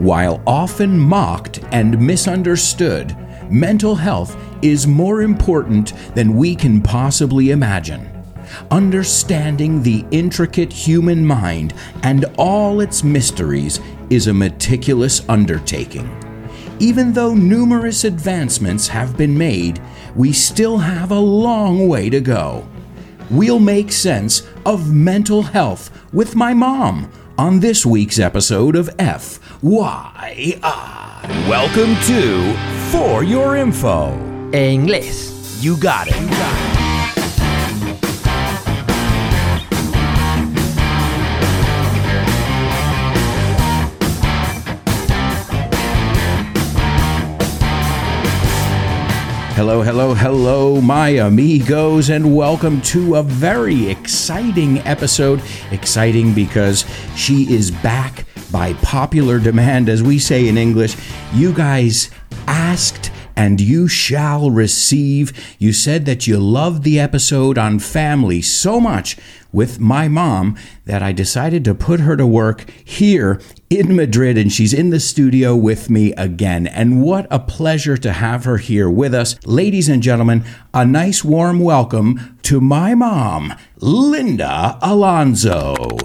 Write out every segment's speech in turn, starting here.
While often mocked and misunderstood, mental health is more important than we can possibly imagine. Understanding the intricate human mind and all its mysteries is a meticulous undertaking. Even though numerous advancements have been made, we still have a long way to go. We'll make sense of mental health with my mom on this week's episode of FYI. Welcome to For Your Info. En inglés. You got it. You got it. Hello, hello, hello, my amigos, and welcome to a very exciting episode. Exciting because she is back by popular demand, as we say in English. You guys asked and you shall receive. You said that you loved the episode on family so much with my mom that I decided to put her to work here in Madrid, and she's in the studio with me again. And what a pleasure to have her here with us. Ladies and gentlemen, a nice warm welcome to my mom, Linda Alonso.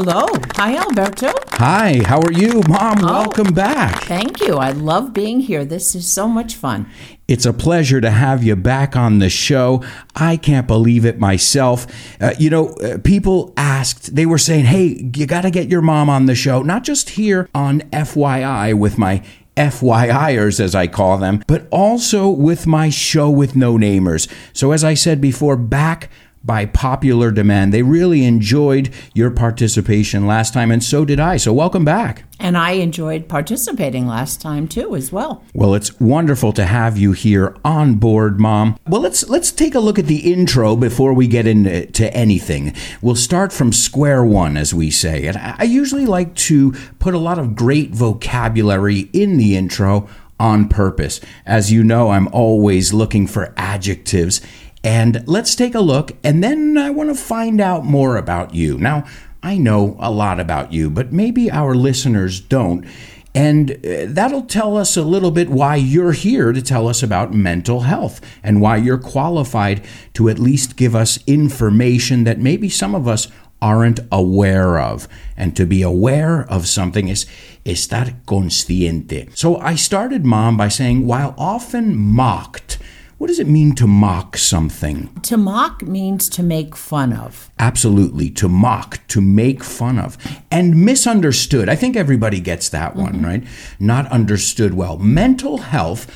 Hello. Hi, Alberto. Hi, how are you, Mom? Welcome back. Thank you. I love being here. This is so much fun. It's a pleasure to have you back on the show. I can't believe it myself. Uh, you know, uh, people asked, they were saying, hey, you got to get your mom on the show, not just here on FYI with my FYIers, as I call them, but also with my show with no namers. So, as I said before, back by popular demand. They really enjoyed your participation last time, and so did I. So, welcome back. And I enjoyed participating last time too, as well. Well, it's wonderful to have you here on board, Mom. Well, let's let's take a look at the intro before we get into anything. We'll start from square one, as we say. And I usually like to put a lot of great vocabulary in the intro on purpose. As you know, I'm always looking for adjectives. And let's take a look, and then I want to find out more about you. Now, I know a lot about you, but maybe our listeners don't. And uh, that'll tell us a little bit why you're here to tell us about mental health and why you're qualified to at least give us information that maybe some of us aren't aware of. And to be aware of something is estar consciente. So I started, Mom, by saying, while often mocked, what does it mean to mock something? To mock means to make fun of. Absolutely, to mock, to make fun of, and misunderstood. I think everybody gets that one, mm-hmm. right? Not understood well. Mental health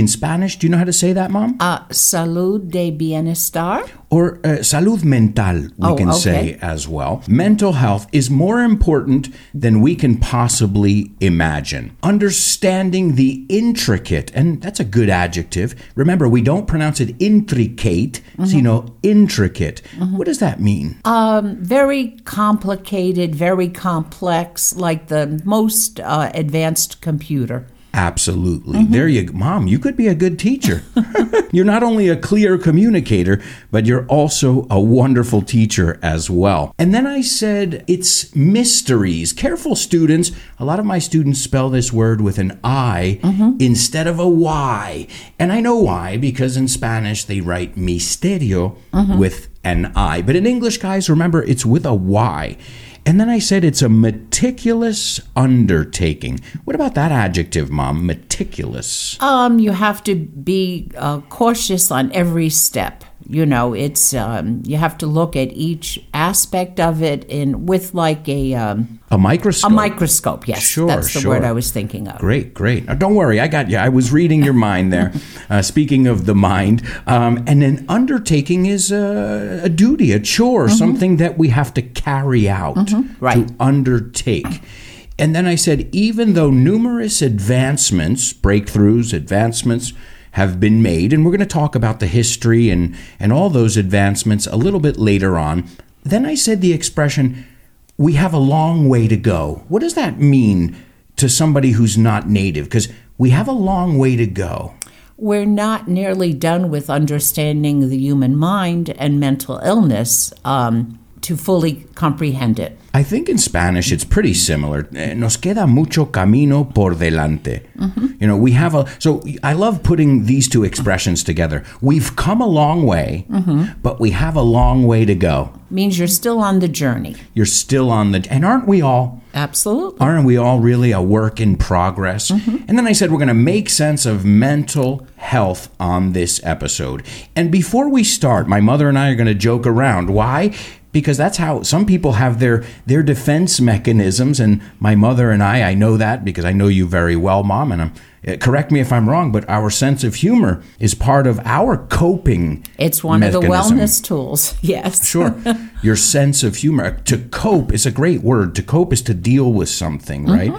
in Spanish, do you know how to say that, Mom? Uh, salud de bienestar. Or uh, salud mental, we oh, can okay. say as well. Mental health is more important than we can possibly imagine. Understanding the intricate, and that's a good adjective. Remember, we don't pronounce it intricate, mm-hmm. so you know, intricate. Mm-hmm. What does that mean? Um, very complicated, very complex, like the most uh, advanced computer. Absolutely. Mm-hmm. There you go. Mom, you could be a good teacher. you're not only a clear communicator, but you're also a wonderful teacher as well. And then I said, it's mysteries. Careful, students. A lot of my students spell this word with an I mm-hmm. instead of a Y. And I know why, because in Spanish they write misterio mm-hmm. with an I. But in English, guys, remember, it's with a Y. And then I said it's a meticulous undertaking. What about that adjective, Mom? Meticulous. Um, you have to be uh, cautious on every step. You know, it's um, you have to look at each aspect of it in with like a um, a microscope. A microscope, yes. Sure, that's the sure. word I was thinking of. Great, great. Now, don't worry, I got you. I was reading your mind there. uh, speaking of the mind, um, and an undertaking is a, a duty, a chore, mm-hmm. something that we have to carry out mm-hmm. right. to undertake. And then I said, even though numerous advancements, breakthroughs, advancements have been made, and we're going to talk about the history and, and all those advancements a little bit later on. Then I said the expression, we have a long way to go. What does that mean to somebody who's not native? Because we have a long way to go. We're not nearly done with understanding the human mind and mental illness. Um, to fully comprehend it. I think in Spanish it's pretty similar. Eh, Nos queda mucho camino por delante. You know, we have a. So I love putting these two expressions together. We've come a long way, but we have a long way to go. Means you're still on the journey. You're still on the. And aren't we all? Absolutely. Aren't we all really a work in progress? And then I said we're going to make sense of mental health on this episode. And before we start, my mother and I are going to joke around. Why? Because that's how some people have their their defense mechanisms and my mother and I I know that because I know you very well mom and I'm correct me if I'm wrong but our sense of humor is part of our coping It's one of the wellness tools. Yes. Sure. Your sense of humor. To cope is a great word. To cope is to deal with something, right?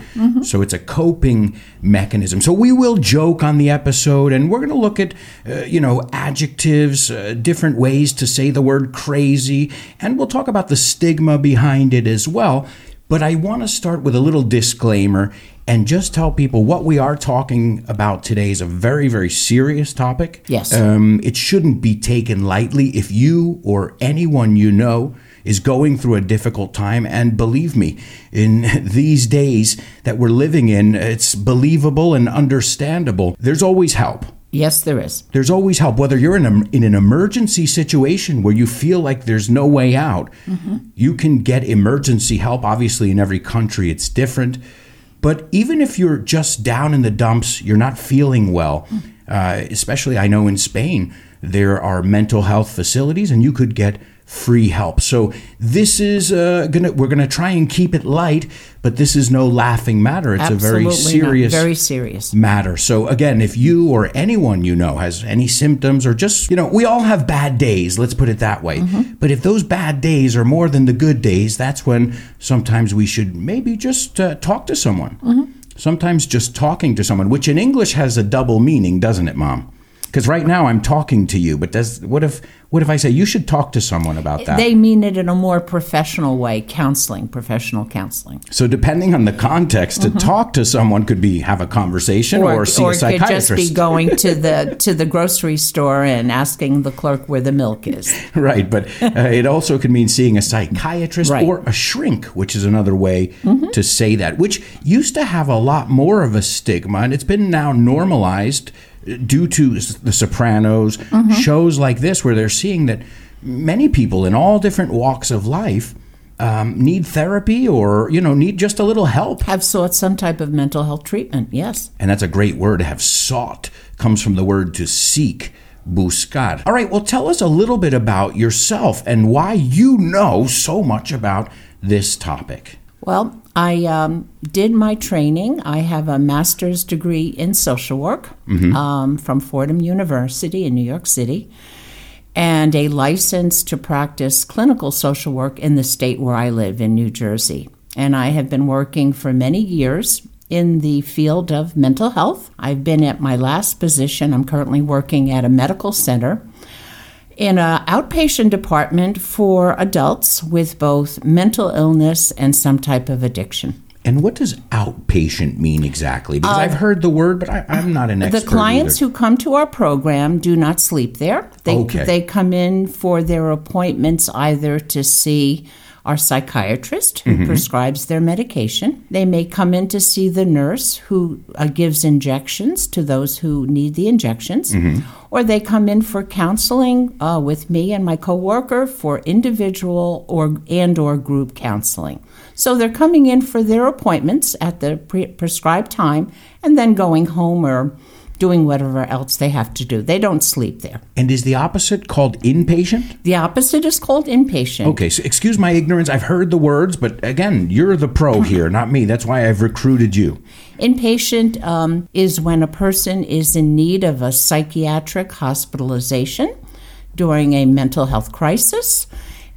So it's a coping mechanism. So we will joke on the episode and we're going to look at, uh, you know, adjectives, uh, different ways to say the word crazy, and we'll talk about the stigma behind it as well. But I want to start with a little disclaimer and just tell people what we are talking about today is a very, very serious topic. Yes. Um, it shouldn't be taken lightly if you or anyone you know is going through a difficult time. And believe me, in these days that we're living in, it's believable and understandable. There's always help. Yes, there is. There's always help, whether you're in, a, in an emergency situation where you feel like there's no way out. You can get emergency help. Obviously, in every country, it's different. But even if you're just down in the dumps, you're not feeling well, uh, especially I know in Spain, there are mental health facilities and you could get free help. So this is uh, gonna we're gonna try and keep it light, but this is no laughing matter. It's Absolutely a very serious not. Very serious. matter. So again, if you or anyone you know has any symptoms or just, you know, we all have bad days, let's put it that way. But if those bad days are more than the good days, that's when sometimes we should maybe just uh, talk to someone. Sometimes just talking to someone, which in English has a double meaning, doesn't it, mom? Because right now I'm talking to you, but does what if what if I say you should talk to someone about that? They mean it in a more professional way, counseling, professional counseling. so depending on the context, to talk to someone could be have a conversation or, see or a it could just be going to the to the grocery store and asking the clerk where the milk is. Right, but uh, it also could mean seeing a psychiatrist Right. or a shrink, which is another way to say that, which used to have a lot more of a stigma, and it's been now normalized uh, due to The Sopranos, shows like this, where they're seeing that many people in all different walks of life um, need therapy or you know need just a little help. Have sought some type of mental health treatment. Yes. And that's a great word have sought, comes from the word to seek, buscar. All right, well, tell us a little bit about yourself and why you know so much about this topic. Well, I um, did my training. I have a master's degree in social work um, from Fordham University in New York City, and a license to practice clinical social work in the state where I live in New Jersey. And I have been working for many years in the field of mental health. I've been at my last position. I'm currently working at a medical center in an outpatient department for adults with both mental illness and some type of addiction. And what does outpatient mean exactly? Because I've heard the word, but I, I'm not an expert. Uh, The clients either. who come to our program do not sleep there. They, Okay. they come in for their appointments either to see our psychiatrist who Mm-hmm. prescribes their medication. They may come in to see the nurse who uh, gives injections to those who need the injections, Mm-hmm. Or they come in for counseling uh, with me and my coworker for individual or and or group counseling. So they're coming in for their appointments at the pre- prescribed time and then going home or doing whatever else they have to do. They don't sleep there. And is the opposite called inpatient? The opposite is called inpatient. Okay, so excuse my ignorance. I've heard the words, but again, you're the pro here, not me. That's why I've recruited you. Inpatient um, is when a person is in need of a psychiatric hospitalization during a mental health crisis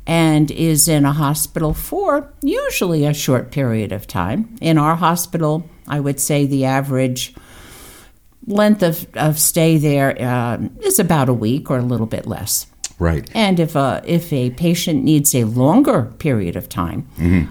and is in a hospital for usually a short period of time. In our hospital, I would say the average length of, of stay there um, is about a week or a little bit less. Right. And if a if a patient needs a longer period of time,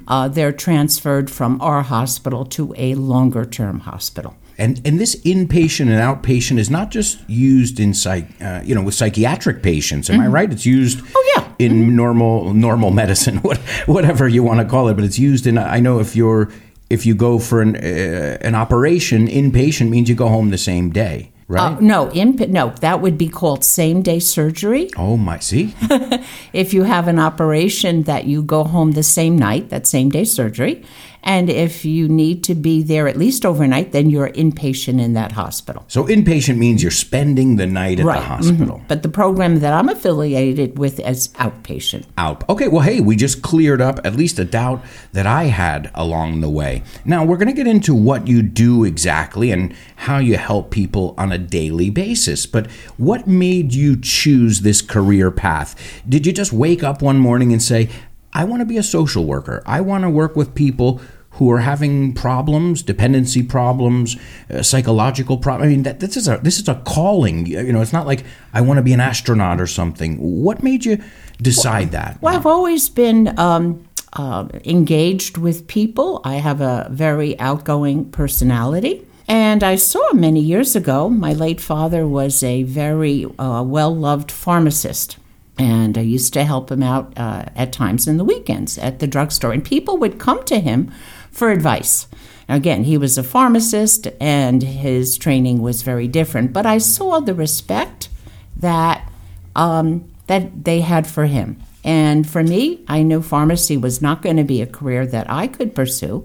uh, they're transferred from our hospital to a longer term hospital. And and this inpatient and outpatient is not just used in psych, uh, you know, with psychiatric patients. Am I right? It's used Oh, yeah. in normal normal medicine, whatever you want to call it. But it's used in. I know if you're if you go for an uh, an operation, inpatient means you go home the same day, right? Uh, no, imp- no, that would be called same day surgery. oh my, see, If you have an operation that you go home the same night, that same day surgery. And if you need to be there at least overnight, then you're inpatient in that hospital. so inpatient means you're spending the night at the mhm. hospital. But the program that I'm affiliated with is outpatient. out. Okay, well, hey, we just cleared up at least a doubt that I had along the way. Now, we're going to get into what you do exactly and how you help people on a daily basis. But what made you choose this career path? Did you just wake up one morning and say, I want to be a social worker. I want to work with people who are having problems, dependency problems, uh, psychological problems. I mean, that, this is a this is a calling. You know, it's not like I want to be an astronaut or something. What made you decide that? Well, I've always been um, uh, engaged with people. I have a very outgoing personality. And I saw many years ago, my late father was a very uh, well loved pharmacist. And I used to help him out uh, at times in the weekends at the drugstore. And people would come to him for advice. Now, again, he was a pharmacist and his training was very different. But I saw the respect that um, that they had for him. And for me, I knew pharmacy was not going to be a career that I could pursue,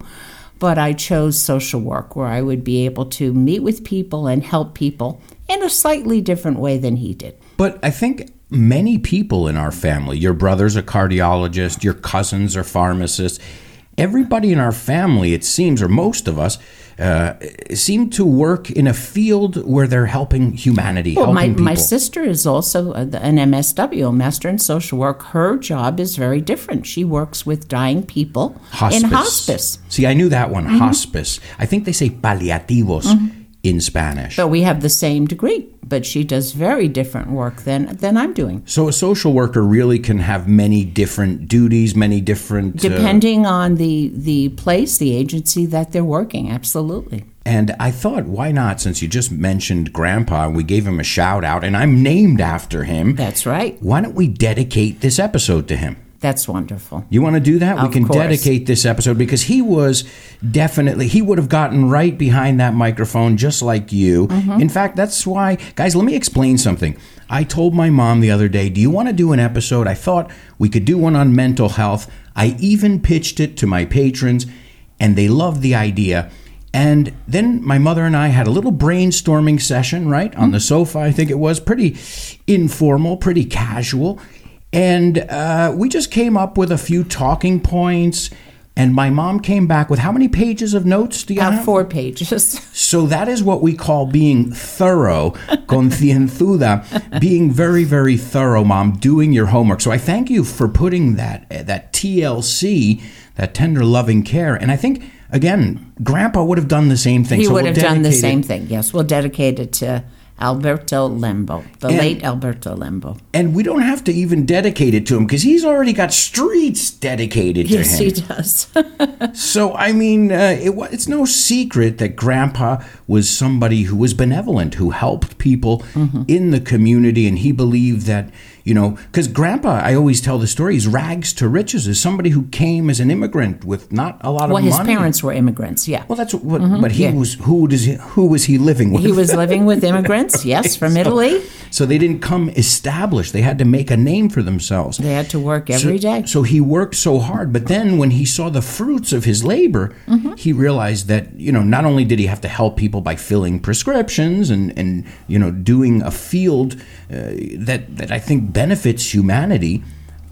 but I chose social work where I would be able to meet with people and help people in a slightly different way than he did. But I think many people in our family, your brother's a cardiologist, your cousins are pharmacists, everybody in our family, it seems, or most of us, uh, seem to work in a field where they're helping humanity, Well, my, people. my sister is also an MSW, a Master in Social Work. Her job is very different. She works with dying people in hospice. See, I knew that one, hospice. I think they say paliativos in Spanish. So we have the same degree, but she does very different work than, than I'm doing. So a social worker really can have many different duties, many different. uh, Depending on the, the place, the agency that they're working, absolutely. And I thought, why not? Since you just mentioned Grandpa and we gave him a shout out, and I'm named after him, That's right. why don't we dedicate this episode to him? That's wonderful. You want to do that? we can course. dedicate this episode because he was definitely, he would have gotten right behind that microphone just like you. Mm-hmm. In fact, that's why, guys, let me explain something. I told my mom the other day, Do you want to do an episode? I thought we could do one on mental health. I even pitched it to my patrons, and they loved the idea. And then my mother and I had a little brainstorming session, right, on the sofa, I think it was, pretty informal, pretty casual. And uh, we just came up with a few talking points. And my mom came back with how many pages of notes do you have? four pages. So that is what we call being thorough, concienzuda, being very, very thorough, mom, doing your homework. So I thank you for putting that that TLC, that tender loving care. And I think again, Grandpa would have done the same thing. He So would we'll have done the it- same thing. Yes, we'll dedicate it to Alberto Lembo, the And- late Alberto Lembo. And we don't have to even dedicate it to him because he's already got streets dedicated to him. Yes, he does. So, I mean, uh, it, it's no secret that Grandpa was somebody who was benevolent, who helped people Mm-hmm. in the community, and he believed that, you know, because Grandpa, I always tell the story, he's rags to riches, is somebody who came as an immigrant with not a lot of money. well, his parents were immigrants. Yeah, Well, that's what, mm-hmm. but he yeah. was. Who does he? Who was he living with? he was living with immigrants. Yes, from Italy. So they didn't come established. They had to make a name for themselves. They had to work every so, day. So he worked so hard, but then when he saw the fruits of his labor, Mm-hmm. he realized that you know not only did he have to help people by filling prescriptions and and you know doing a field uh, that that I think benefits humanity,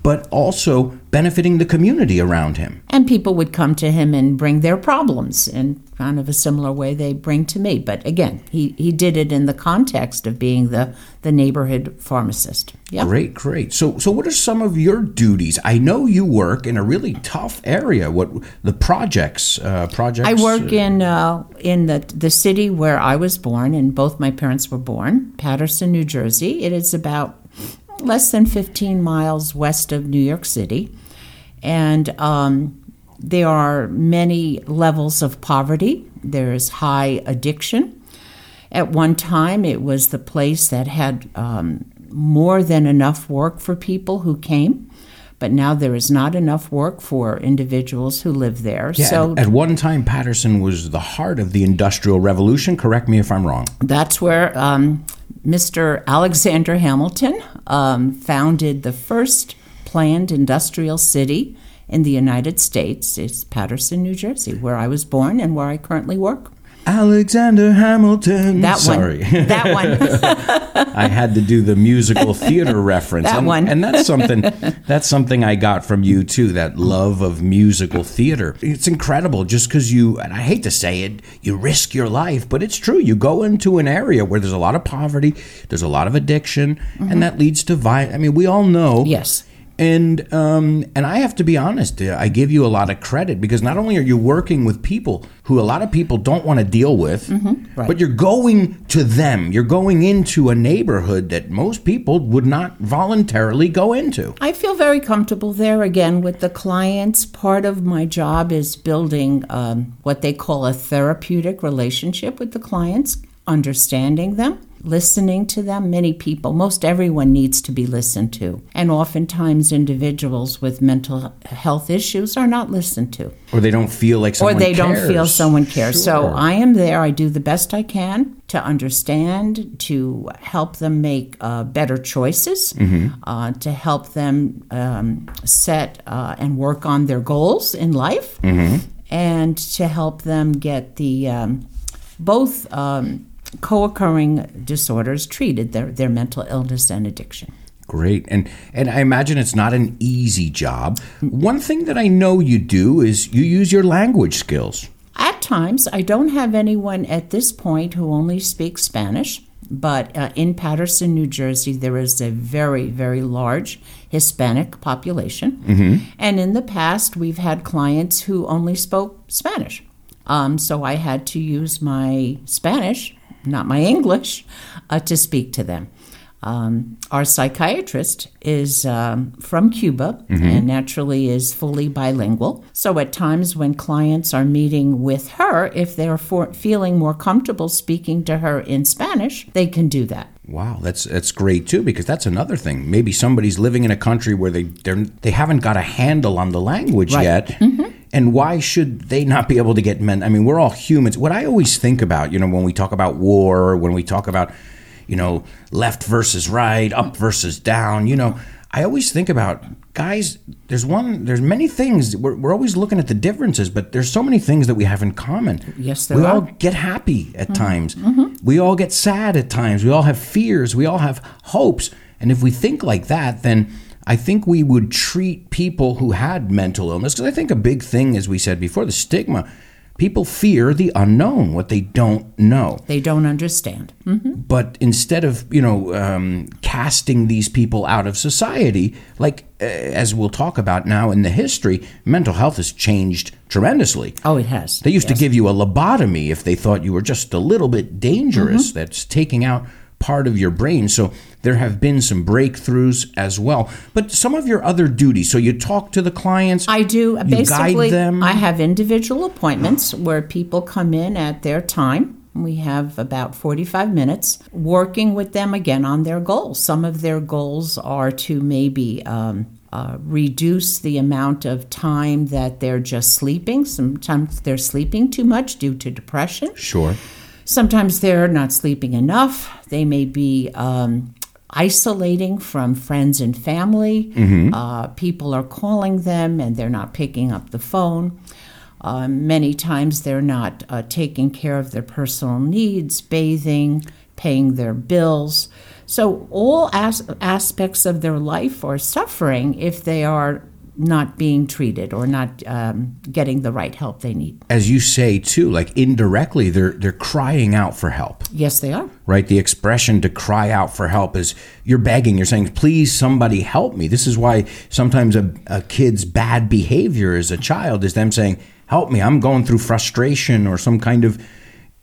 but also benefiting the community around him. And people would come to him and bring their problems in kind of a similar way they bring to me. But again, he, he did it in the context of being the, the neighborhood pharmacist. Yeah. Great, great. So, so what are some of your duties? I know you work in a really tough area. What the projects? Uh, projects. I work uh, in uh, in the the city where I was born, and both my parents were born, Paterson, New Jersey. It is about less than 15 miles west of New York City, and um, there are many levels of poverty. There's high addiction. At one time, it was the place that had um, more than enough work for people who came, but now there is not enough work for individuals who live there. Yeah, so at, at one time, Paterson was the heart of the Industrial Revolution. Correct me if I'm wrong. that's where um, Mr. Alexander Hamilton um, founded the first planned industrial city in the United States. It's Paterson, New Jersey, where I was born and where I currently work. Alexander Hamilton. That Sorry. one. That one. I had to do the musical theater reference. That and, one. and that's something that's something I got from you too, that love of musical theater. It's incredible just cuz you and I hate to say it, you risk your life, but it's true. You go into an area where there's a lot of poverty, there's a lot of addiction, and mm-hmm. that leads to violence. I mean, we all know yes. And um, and I have to be honest, uh, I give you a lot of credit because not only are you working with people who a lot of people don't want to deal with, right. but you're going to them. You're going into a neighborhood that most people would not voluntarily go into. I feel very comfortable there again with the clients. Part of my job is building um, what they call a therapeutic relationship with the clients, understanding them, listening to them. Many people, most everyone needs to be listened to. And oftentimes, individuals with mental health issues are not listened to, Or they don't feel like or someone they don't cares. feel someone cares. So I am there. I do the best I can to understand, to help them make uh, better choices, uh, to help them um, set uh, and work on their goals in life, and to help them get the um, both um, co-occurring disorders treated, their their mental illness and addiction. Great. And and I imagine it's not an easy job. One thing that I know you do is you use your language skills. At times, I don't have anyone at this point who only speaks Spanish, but uh, in Paterson, New Jersey, there is a very, very large Hispanic population. And in the past, we've had clients who only spoke Spanish. Um, so I had to use my Spanish, not my English, uh, to speak to them. Um, our psychiatrist is um, from Cuba and naturally is fully bilingual. So at times when clients are meeting with her, if they're for, feeling more comfortable speaking to her in Spanish, they can do that. Wow, that's that's great too because that's another thing. Maybe somebody's living in a country where they they're, they haven't got a handle on the language Right. yet. And why should they not be able to get men? I mean, we're all humans. What I always think about, you know, when we talk about war, when we talk about, you know, left versus right, up versus down, you know, I always think about guys. There's one. There's many things. We're, we're always looking at the differences, but there's so many things that we have in common. Yes, there we are. all get happy at mm-hmm. times. Mm-hmm. We all get sad at times. We all have fears. We all have hopes. And if we think like that, then I think we would treat people who had mental illness, because I think a big thing, as we said before, the stigma. People fear the unknown, what they don't know. They don't understand. But instead of you know um, casting these people out of society, like uh, as we'll talk about now in the history, mental health has changed tremendously. Oh, it has. They used Yes. to give you a lobotomy if they thought you were just a little bit dangerous. Mm-hmm. That's taking out part of your brain. So there have been some breakthroughs as well. But some of your other duties. So you talk to the clients. I do. Basically, guide them. I have individual appointments where people come in at their time. We have about 45 minutes working with them again on their goals. Some of their goals are to maybe um, uh, reduce the amount of time that they're just sleeping. Sometimes they're sleeping too much due to depression. Sure. Sometimes they're not sleeping enough. They may be um, isolating from friends and family. Uh, people are calling them and they're not picking up the phone. Uh, many times they're not uh, taking care of their personal needs, bathing, paying their bills. So, all as- aspects of their life are suffering if they are not being treated or not um, getting the right help they need. As you say too, like indirectly, they're they're crying out for help. Yes, they are. right? The expression to cry out for help is you're begging, you're saying, please, somebody help me. This is why sometimes a, a kid's bad behavior as a child is them saying, help me, I'm going through frustration or some kind of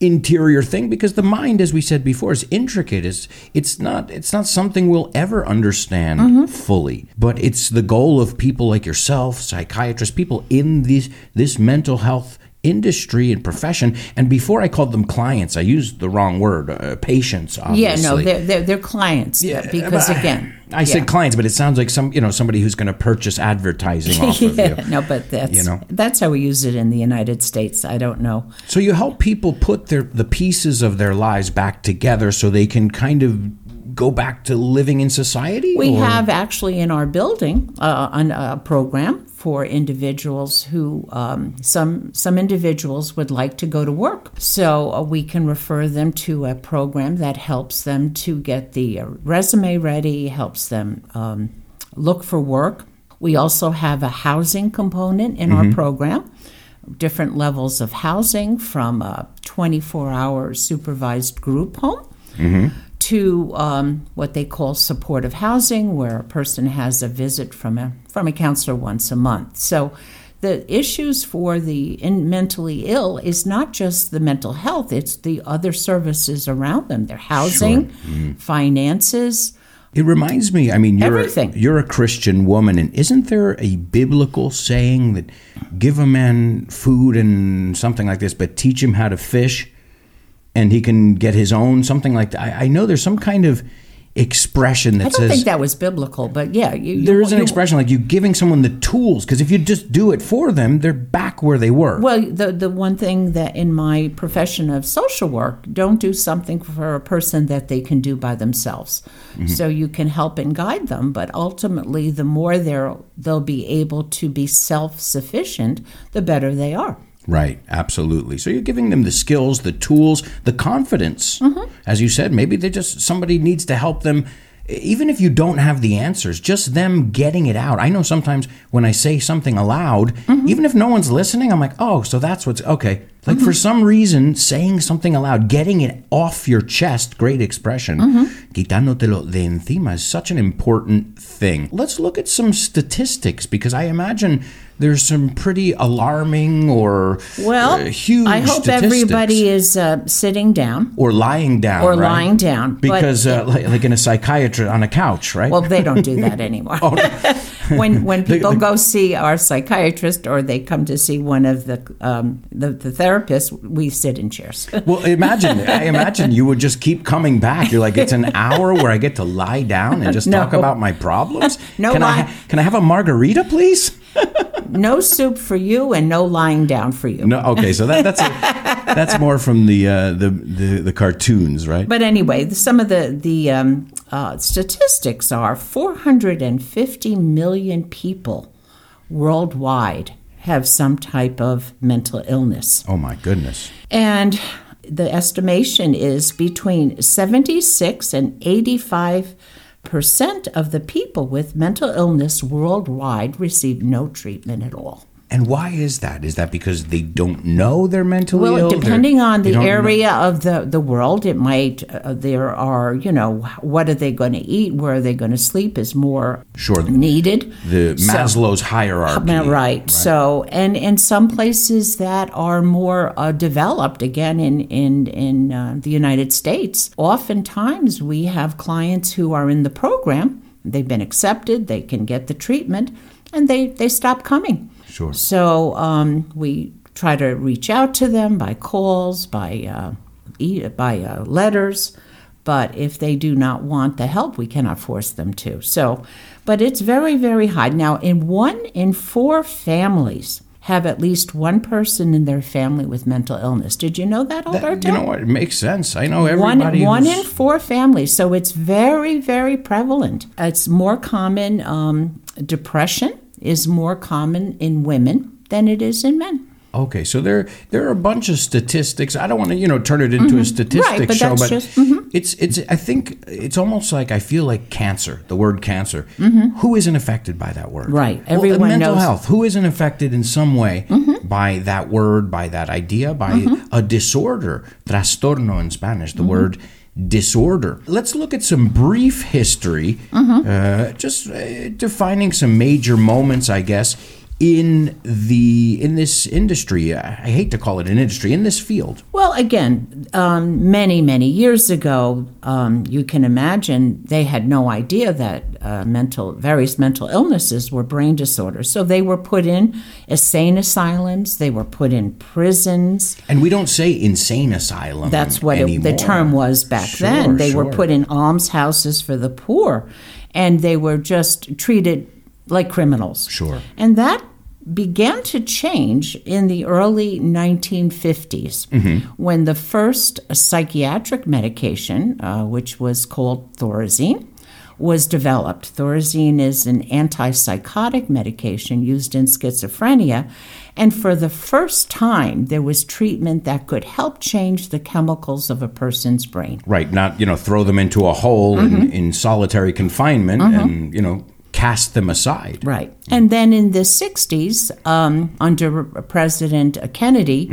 interior thing because the mind as we said before is intricate it's it's not it's not something we'll ever understand Mm-hmm. fully but it's the goal of people like yourself psychiatrists people in this this mental health industry and profession and before i called them clients i used the wrong word uh, patients Yeah, no, they're, they're, they're clients uh, because, again, I yeah. said clients, but it sounds like some, you know, somebody who's going to purchase advertising off of you. Yeah, no, but that's You know. that's how we use it in the United States. I don't know. So you help people put their the pieces of their lives back together so they can kind of go back to living in society. We or- have actually in our building uh, an, a program for individuals who um, some some individuals would like to go to work, so uh, we can refer them to a program that helps them to get the uh, resume ready, helps them um, look for work. We also have a housing component in our program. Different levels of housing from a 24 hour supervised group home to um, what they call supportive housing, where a person has a visit from a from a counselor once a month. So, the issues for the in mentally ill is not just the mental health; it's the other services around them, their housing, finances. It reminds me. I mean, you're Everything. A, you're a Christian woman, and isn't there a biblical saying that give a man food and something like this, but teach him how to fish, and he can get his own something like that. I, I know there's some kind of expression that says I don't says think that was biblical, but yeah, you, there is an you- expression like you giving someone the tools because if you just do it for them, they're back where they were. Well, the the one thing that in my profession of social work, don't do something for a person that they can do by themselves. Mm-hmm. So you can help and guide them, but ultimately, the more they're they'll be able to be self sufficient, the better they are. Right, absolutely. So you're giving them the skills, the tools, the confidence. Mm-hmm. As you said, maybe they just somebody needs to help them even if you don't have the answers, just them getting it out. I know sometimes when I say something aloud, Mm-hmm. even if no one's listening, I'm like, "Oh, so that's what's okay." Like Mm-hmm. for some reason, saying something aloud, getting it off your chest, great expression. Mm-hmm. Quitánotelo de encima is such an important thing. Let's look at some statistics because I imagine there's some pretty alarming or Well, uh, huge I hope everybody is uh, sitting down. or lying down Or right? lying down, because uh, like, like in a psychiatrist on a couch right Well, they don't do that anymore. Oh, when when people go see our psychiatrist or they come to see one of the um, the, the therapists, we sit in chairs. well imagine i imagine you would just keep coming back you're like it's an hour where i get to lie down and just No. talk about my problems No can i ha- can i have a margarita please no soup for you and no lying down for you. no okay so that, that's a, that's more from the, uh, the the the cartoons right But anyway, some of the the um, uh, statistics are 450 million people worldwide have some type of mental illness, oh my goodness and the estimation is between 76 and 85 percent of the people with mental illness worldwide receive no treatment at all. And why is that is that because they don't know they're mentally Well, ill They're- depending on the don't know- area of the, the world, it might, uh, there are, you know, what are they going to eat? Where are they going to sleep is more Sure. needed. the So- maslow's hierarchy right. So, and in some places that are more uh, developed, again in in in uh, the United States, oftentimes we have clients who are in the program. They've been accepted. They can get the treatment, and they they stop coming. Sure. So um, we try to reach out to them by calls, by uh, e- by uh, letters. But if they do not want the help, we cannot force them to. So, but it's very, very high. Now, in one in four families have at least one person in their family with mental illness. Did you know that, That- you know what it makes sense i know one everybody one who's- in four families. So it's very, very prevalent. It's more common. Um, depression is more common in women than it is in men. Okay, so there there are a bunch of statistics. I don't want to you know turn it into a statistics Mm-hmm. Right, but show, but mhm. it's it's. I think it's almost like I feel like cancer. The word cancer. Who isn't affected by that word? Mm-hmm. Right, Well, everyone mental knows- Mm-hmm. health. Who isn't affected in some way by that word, by that idea, by Mm-hmm. a disorder? Trastorno in Spanish. The word disorder. Let's look at some brief history, Mm-hmm. uh, just uh, defining some major moments, I guess, in the in this industry? I hate to call it an industry in this field. Well, again, um, many many years ago, um, you can imagine they had no idea that uh, mental various mental illnesses were brain disorders. So they were put in insane asylums. They were put in prisons. And we don't say insane asylum. That's what it, the term was back Sure, then. They sure. were put in almshouses for the poor, and they were just treated like criminals. Sure. And that began to change in the early 1950s Mm-hmm. when the first psychiatric medication, uh, which was called Thorazine, was developed. Thorazine is an antipsychotic medication used in schizophrenia. And for the first time, there was treatment that could help change the chemicals of a person's brain. Right, not you know throw them into a hole in, in solitary confinement and you know cast them aside. Right. And then in the 60s, um, under President Kennedy,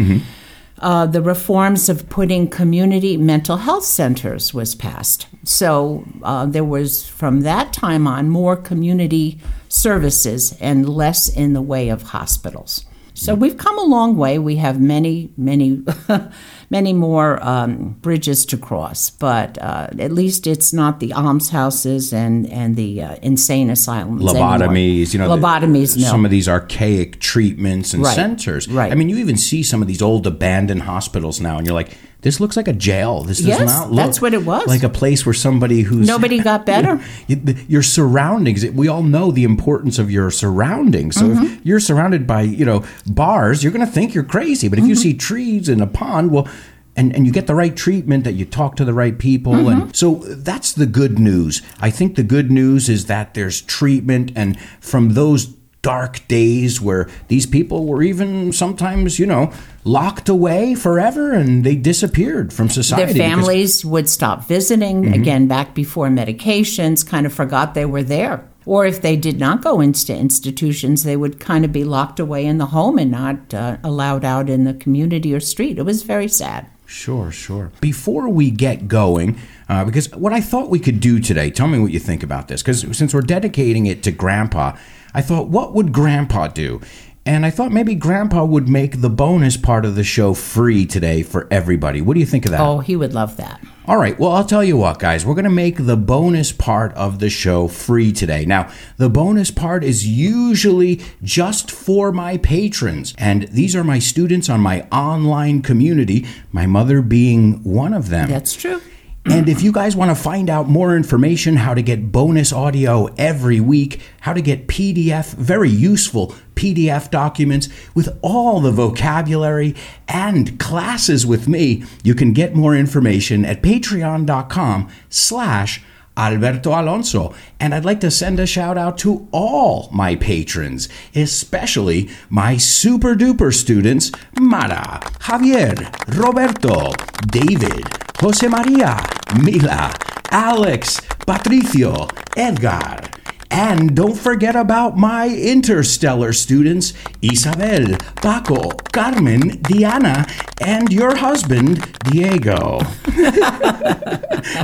uh, the reforms of putting community mental health centers was passed. So uh, there was, from that time on, more community services and less in the way of hospitals. So we've come a long way. We have many, many, many more um, bridges to cross, but uh, at least it's not the almshouses and and the uh, insane asylums. anymore. Lobotomies, you know, the- lobotomies. no, some of these archaic treatments and Right, centers. right. I mean, you even see some of these old abandoned hospitals now, and you're like, this looks like a jail. This does Yes, not look that's what it was. like a place where somebody who's Nobody got better. You- Your surroundings. We all know the importance of your surroundings. So Mm-hmm. if you're surrounded by you know bars, you're going to think you're crazy. But if you Mm-hmm. see trees and a pond, well. And, and you get the right treatment, that you talk to the right people. Mm-hmm. And so that's the good news. I think the good news is that there's treatment. And from those dark days where these people were even sometimes, you know, locked away forever and they disappeared from society. Their families would stop visiting Mm-hmm. again back before medications, kind of forgot they were there. Or if they did not go into institutions, they would kind of be locked away in the home and not uh, allowed out in the community or street. It was very sad. Sure, sure. Before we get going, uh, because what I thought we could do today, tell me what you think about this, because since we're dedicating it to Grandpa, I thought, what would Grandpa do? And I thought maybe Grandpa would make the bonus part of the show free today for everybody. What do you think of that? Oh, he would love that. All right, well, I'll tell you what, guys. We're going to make the bonus part of the show free today. Now, the bonus part is usually just for my patrons, and these are my students on my online community, my mother being one of them. That's true. And if you guys want to find out more information, how to get bonus audio every week, how to get PDF, very useful PDF documents with all the vocabulary and classes with me, you can get more information at patreon.com slash Alberto Alonso. And I'd like to send a shout out to all my patrons, especially my super duper students, Mara, Javier, Roberto, David, Jose Maria, Mila, Alex, Patricio, Edgar. And don't forget about my interstellar students, Isabel, Paco, Carmen, Diana, and your husband, Diego.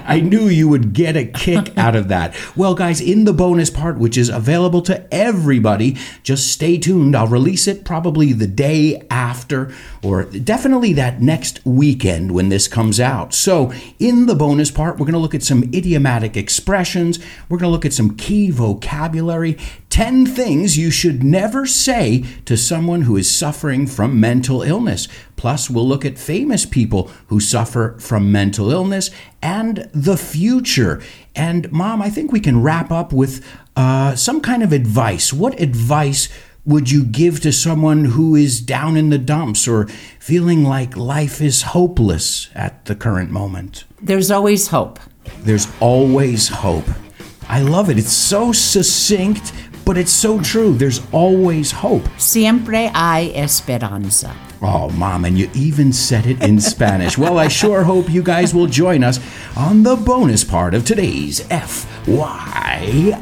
I knew you would get a kick out of that. Well, guys, in the bonus part, which is available to everybody, just stay tuned. I'll release it probably the day after, or definitely that next weekend when this comes out. So, in the bonus part, we're going to look at some idiomatic expressions, we're going to look at some key vocabulary. 10 things you should never say to someone who is suffering from mental illness. Plus, we'll look at famous people who suffer from mental illness and the future. And, Mom, I think we can wrap up with uh, some kind of advice. What advice would you give to someone who is down in the dumps or feeling like life is hopeless at the current moment? There's always hope. There's always hope. I love it. It's so succinct, but it's so true. There's always hope. Siempre hay esperanza. Oh, Mom, and you even said it in Spanish. Well, I sure hope you guys will join us on the bonus part of today's FYI.